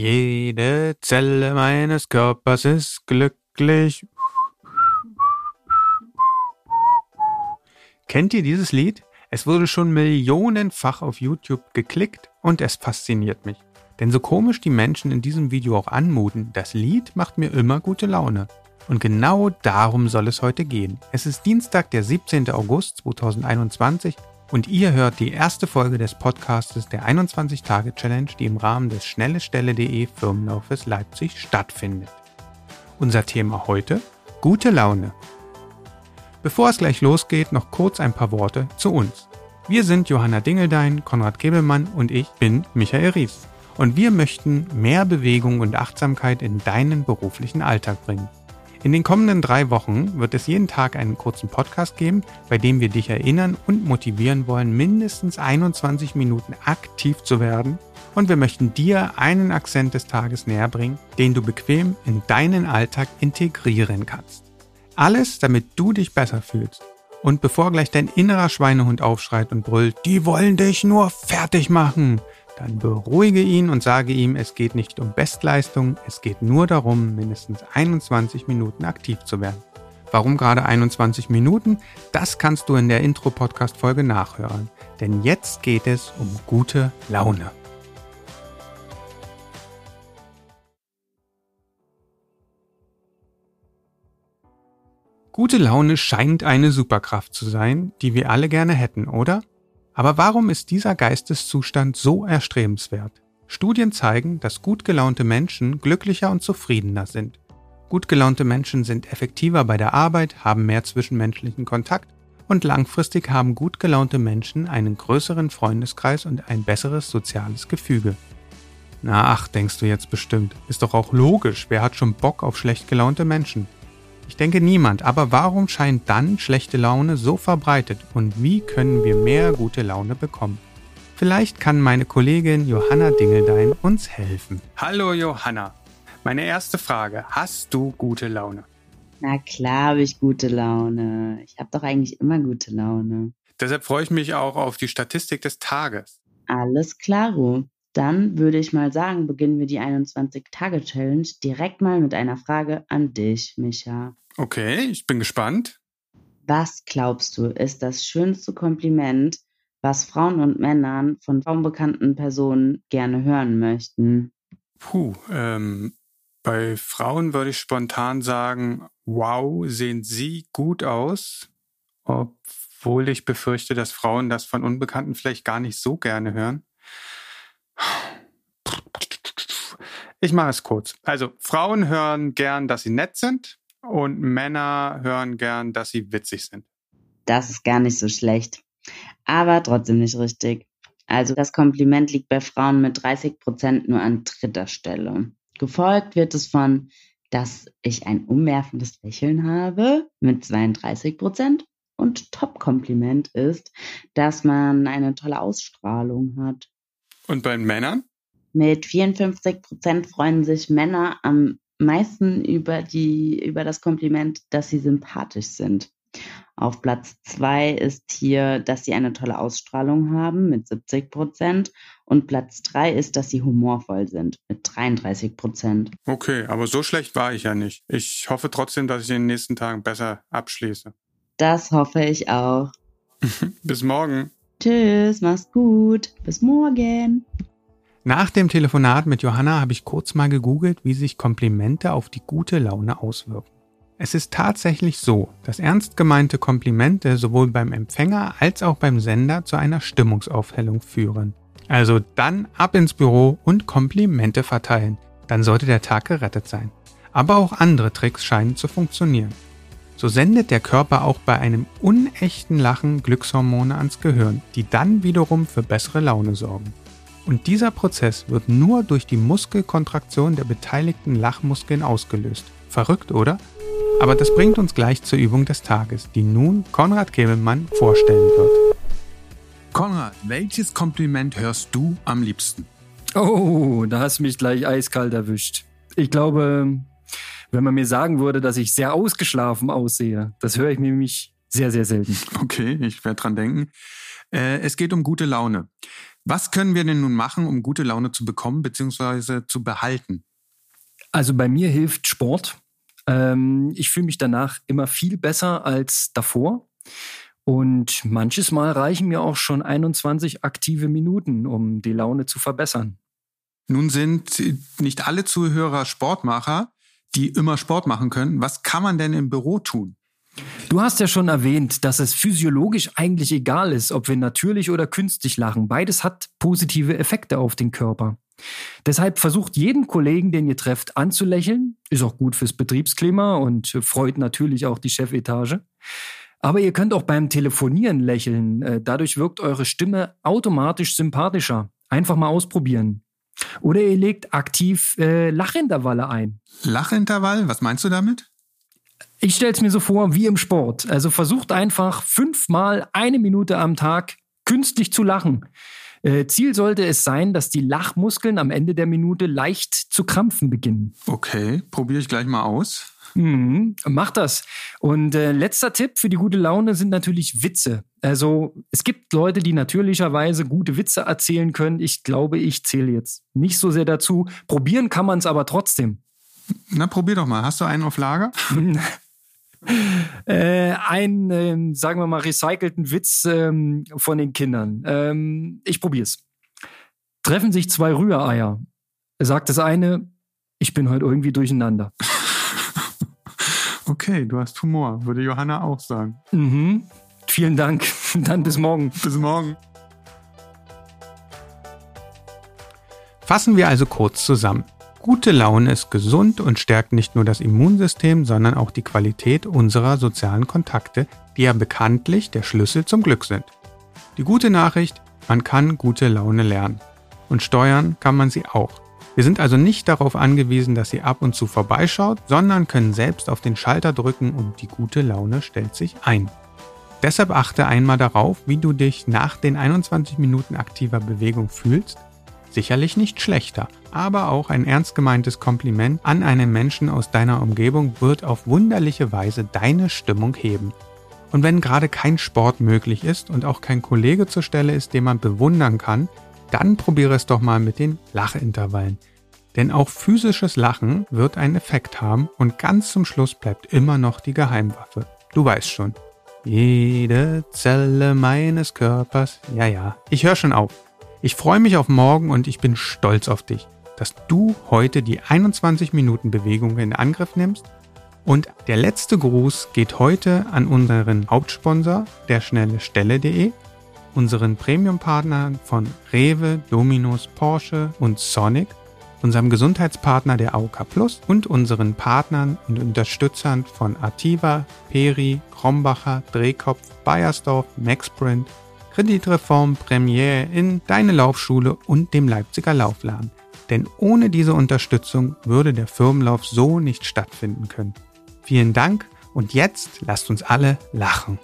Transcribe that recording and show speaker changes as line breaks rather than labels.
Jede Zelle meines Körpers ist glücklich. Kennt ihr dieses Lied? Es wurde schon millionenfach auf YouTube geklickt und es fasziniert mich. Denn so komisch die Menschen in diesem Video auch anmuten, das Lied macht mir immer gute Laune. Und genau darum soll es heute gehen. Es ist Dienstag, der 17. August 2021 und ihr hört die erste Folge des Podcastes der 21-Tage-Challenge, die im Rahmen des schnellestelle.de Firmenlaufes Leipzig stattfindet. Unser Thema heute? Gute Laune. Bevor es gleich losgeht, noch kurz ein paar Worte zu uns. Wir sind Johanna Dingeldein, Konrad Gebelmann und ich bin Michael Ries. Und wir möchten mehr Bewegung und Achtsamkeit in deinen beruflichen Alltag bringen. In den kommenden drei Wochen wird es jeden Tag einen kurzen Podcast geben, bei dem wir dich erinnern und motivieren wollen, mindestens 21 Minuten aktiv zu werden. Und wir möchten dir einen Akzent des Tages näher bringen, den du bequem in deinen Alltag integrieren kannst. Alles, damit du dich besser fühlst. Und bevor gleich dein innerer Schweinehund aufschreit und brüllt, die wollen dich nur fertig machen, dann beruhige ihn und sage ihm, es geht nicht um Bestleistung, es geht nur darum, mindestens 21 Minuten aktiv zu werden. Warum gerade 21 Minuten? Das kannst du in der Intro-Podcast-Folge nachhören. Denn jetzt geht es um gute Laune. Gute Laune scheint eine Superkraft zu sein, die wir alle gerne hätten, oder? Aber warum ist dieser Geisteszustand so erstrebenswert? Studien zeigen, dass gut gelaunte Menschen glücklicher und zufriedener sind. Gut gelaunte Menschen sind effektiver bei der Arbeit, haben mehr zwischenmenschlichen Kontakt und langfristig haben gut gelaunte Menschen einen größeren Freundeskreis und ein besseres soziales Gefüge. Na ach, denkst du jetzt bestimmt, ist doch auch logisch, wer hat schon Bock auf schlecht gelaunte Menschen? Ich denke niemand, aber warum scheint dann schlechte Laune so verbreitet und wie können wir mehr gute Laune bekommen? Vielleicht kann meine Kollegin Johanna Dingeldein uns helfen. Hallo Johanna. Meine erste Frage, hast du gute Laune?
Na klar habe ich gute Laune. Ich habe doch eigentlich immer gute Laune.
Deshalb freue ich mich auch auf die Statistik des Tages.
Alles klaro. Dann würde ich mal sagen, beginnen wir die 21-Tage-Challenge direkt mal mit einer Frage an dich, Micha.
Okay, ich bin gespannt.
Was glaubst du, ist das schönste Kompliment, was Frauen und Männern von frauenbekannten Personen gerne hören möchten?
Puh, ähm, bei Frauen würde ich spontan sagen, wow, sehen sie gut aus, obwohl ich befürchte, dass Frauen das von Unbekannten vielleicht gar nicht so gerne hören. Ich mache es kurz. Also Frauen hören gern, dass sie nett sind und Männer hören gern, dass sie witzig sind.
Das ist gar nicht so schlecht, aber trotzdem nicht richtig. Also das Kompliment liegt bei Frauen mit 30 Prozent nur an dritter Stelle. Gefolgt wird es von, dass ich ein umwerfendes Lächeln habe mit 32 Prozent. Und Top-Kompliment ist, dass man eine tolle Ausstrahlung hat.
Und bei Männern?
Mit 54 Prozent freuen sich Männer am meisten über die, über das Kompliment, dass sie sympathisch sind. Auf Platz zwei ist hier, dass sie eine tolle Ausstrahlung haben mit 70 Prozent. Und Platz drei ist, dass sie humorvoll sind mit 33 Prozent.
Okay, aber so schlecht war ich ja nicht. Ich hoffe trotzdem, dass ich in den nächsten Tagen besser abschließe.
Das hoffe ich auch.
Bis morgen.
Tschüss, mach's gut. Bis morgen.
Nach dem Telefonat mit Johanna habe ich kurz mal gegoogelt, wie sich Komplimente auf die gute Laune auswirken. Es ist tatsächlich so, dass ernst gemeinte Komplimente sowohl beim Empfänger als auch beim Sender zu einer Stimmungsaufhellung führen. Also dann ab ins Büro und Komplimente verteilen. Dann sollte der Tag gerettet sein. Aber auch andere Tricks scheinen zu funktionieren. So sendet der Körper auch bei einem unechten Lachen Glückshormone ans Gehirn, die dann wiederum für bessere Laune sorgen. Und dieser Prozess wird nur durch die Muskelkontraktion der beteiligten Lachmuskeln ausgelöst. Verrückt, oder? Aber das bringt uns gleich zur Übung des Tages, die nun Konrad Kebelmann vorstellen wird. Konrad, welches Kompliment hörst du am liebsten?
Oh, da hast du mich gleich eiskalt erwischt. Ich glaube, wenn man mir sagen würde, dass ich sehr ausgeschlafen aussehe. Das höre ich nämlich sehr, sehr selten.
Okay, ich werde dran denken. Äh, es geht um gute Laune. Was können wir denn nun machen, um gute Laune zu bekommen bzw. zu behalten?
Also bei mir hilft Sport. Ähm, ich fühle mich danach immer viel besser als davor. Und manches Mal reichen mir auch schon 21 aktive Minuten, um die Laune zu verbessern.
Nun sind nicht alle Zuhörer Sportmacher, die immer Sport machen können. Was kann man denn im Büro tun?
Du hast ja schon erwähnt, dass es physiologisch eigentlich egal ist, ob wir natürlich oder künstlich lachen. Beides hat positive Effekte auf den Körper. Deshalb versucht jeden Kollegen, den ihr trefft, anzulächeln. Ist auch gut fürs Betriebsklima und freut natürlich auch die Chefetage. Aber ihr könnt auch beim Telefonieren lächeln. Äh, dadurch wirkt eure Stimme automatisch sympathischer. Einfach mal ausprobieren. Oder ihr legt aktiv äh, Lachintervalle ein.
Lachintervall? Was meinst du damit?
Ich stelle es mir so vor wie im Sport. Also versucht einfach fünfmal eine Minute am Tag künstlich zu lachen. Äh, Ziel sollte es sein, dass die Lachmuskeln am Ende der Minute leicht zu krampfen beginnen.
Okay, probiere ich gleich mal aus.
Mhm, mach das. Und äh, letzter Tipp für die gute Laune sind natürlich Witze. Also es gibt Leute, die natürlicherweise gute Witze erzählen können. Ich glaube, ich zähle jetzt nicht so sehr dazu. Probieren kann man es aber trotzdem.
Na, probier doch mal. Hast du einen auf Lager?
äh, einen, äh, sagen wir mal, recycelten Witz ähm, von den Kindern. Ähm, ich probier's. Treffen sich zwei Rühreier. Sagt das eine, ich bin heute irgendwie durcheinander.
Okay, du hast Humor, würde Johanna auch sagen.
Mhm. Vielen Dank. Dann bis morgen.
Bis morgen. Fassen wir also kurz zusammen. Gute Laune ist gesund und stärkt nicht nur das Immunsystem, sondern auch die Qualität unserer sozialen Kontakte, die ja bekanntlich der Schlüssel zum Glück sind. Die gute Nachricht, man kann gute Laune lernen. Und steuern kann man sie auch. Wir sind also nicht darauf angewiesen, dass sie ab und zu vorbeischaut, sondern können selbst auf den Schalter drücken und die gute Laune stellt sich ein. Deshalb achte einmal darauf, wie du dich nach den 21 Minuten aktiver Bewegung fühlst. Sicherlich nicht schlechter, aber auch ein ernst gemeintes Kompliment an einen Menschen aus deiner Umgebung wird auf wunderliche Weise deine Stimmung heben. Und wenn gerade kein Sport möglich ist und auch kein Kollege zur Stelle ist, den man bewundern kann, dann probiere es doch mal mit den Lachintervallen. Denn auch physisches Lachen wird einen Effekt haben und ganz zum Schluss bleibt immer noch die Geheimwaffe. Du weißt schon. Jede Zelle meines Körpers. Ja, ja, ich höre schon auf. Ich freue mich auf morgen und ich bin stolz auf dich, dass du heute die 21 Minuten Bewegung in Angriff nimmst. Und der letzte Gruß geht heute an unseren Hauptsponsor, der schnelle Stelle.de unseren Premium-Partnern von Rewe, Dominos, Porsche und Sonic, unserem Gesundheitspartner der AOK Plus und unseren Partnern und Unterstützern von Ativa, Peri, Krombacher, Drehkopf, Bayersdorf, Maxprint, Kreditreform, Premiere in Deine Laufschule und dem Leipziger Laufladen. Denn ohne diese Unterstützung würde der Firmenlauf so nicht stattfinden können. Vielen Dank und jetzt lasst uns alle lachen.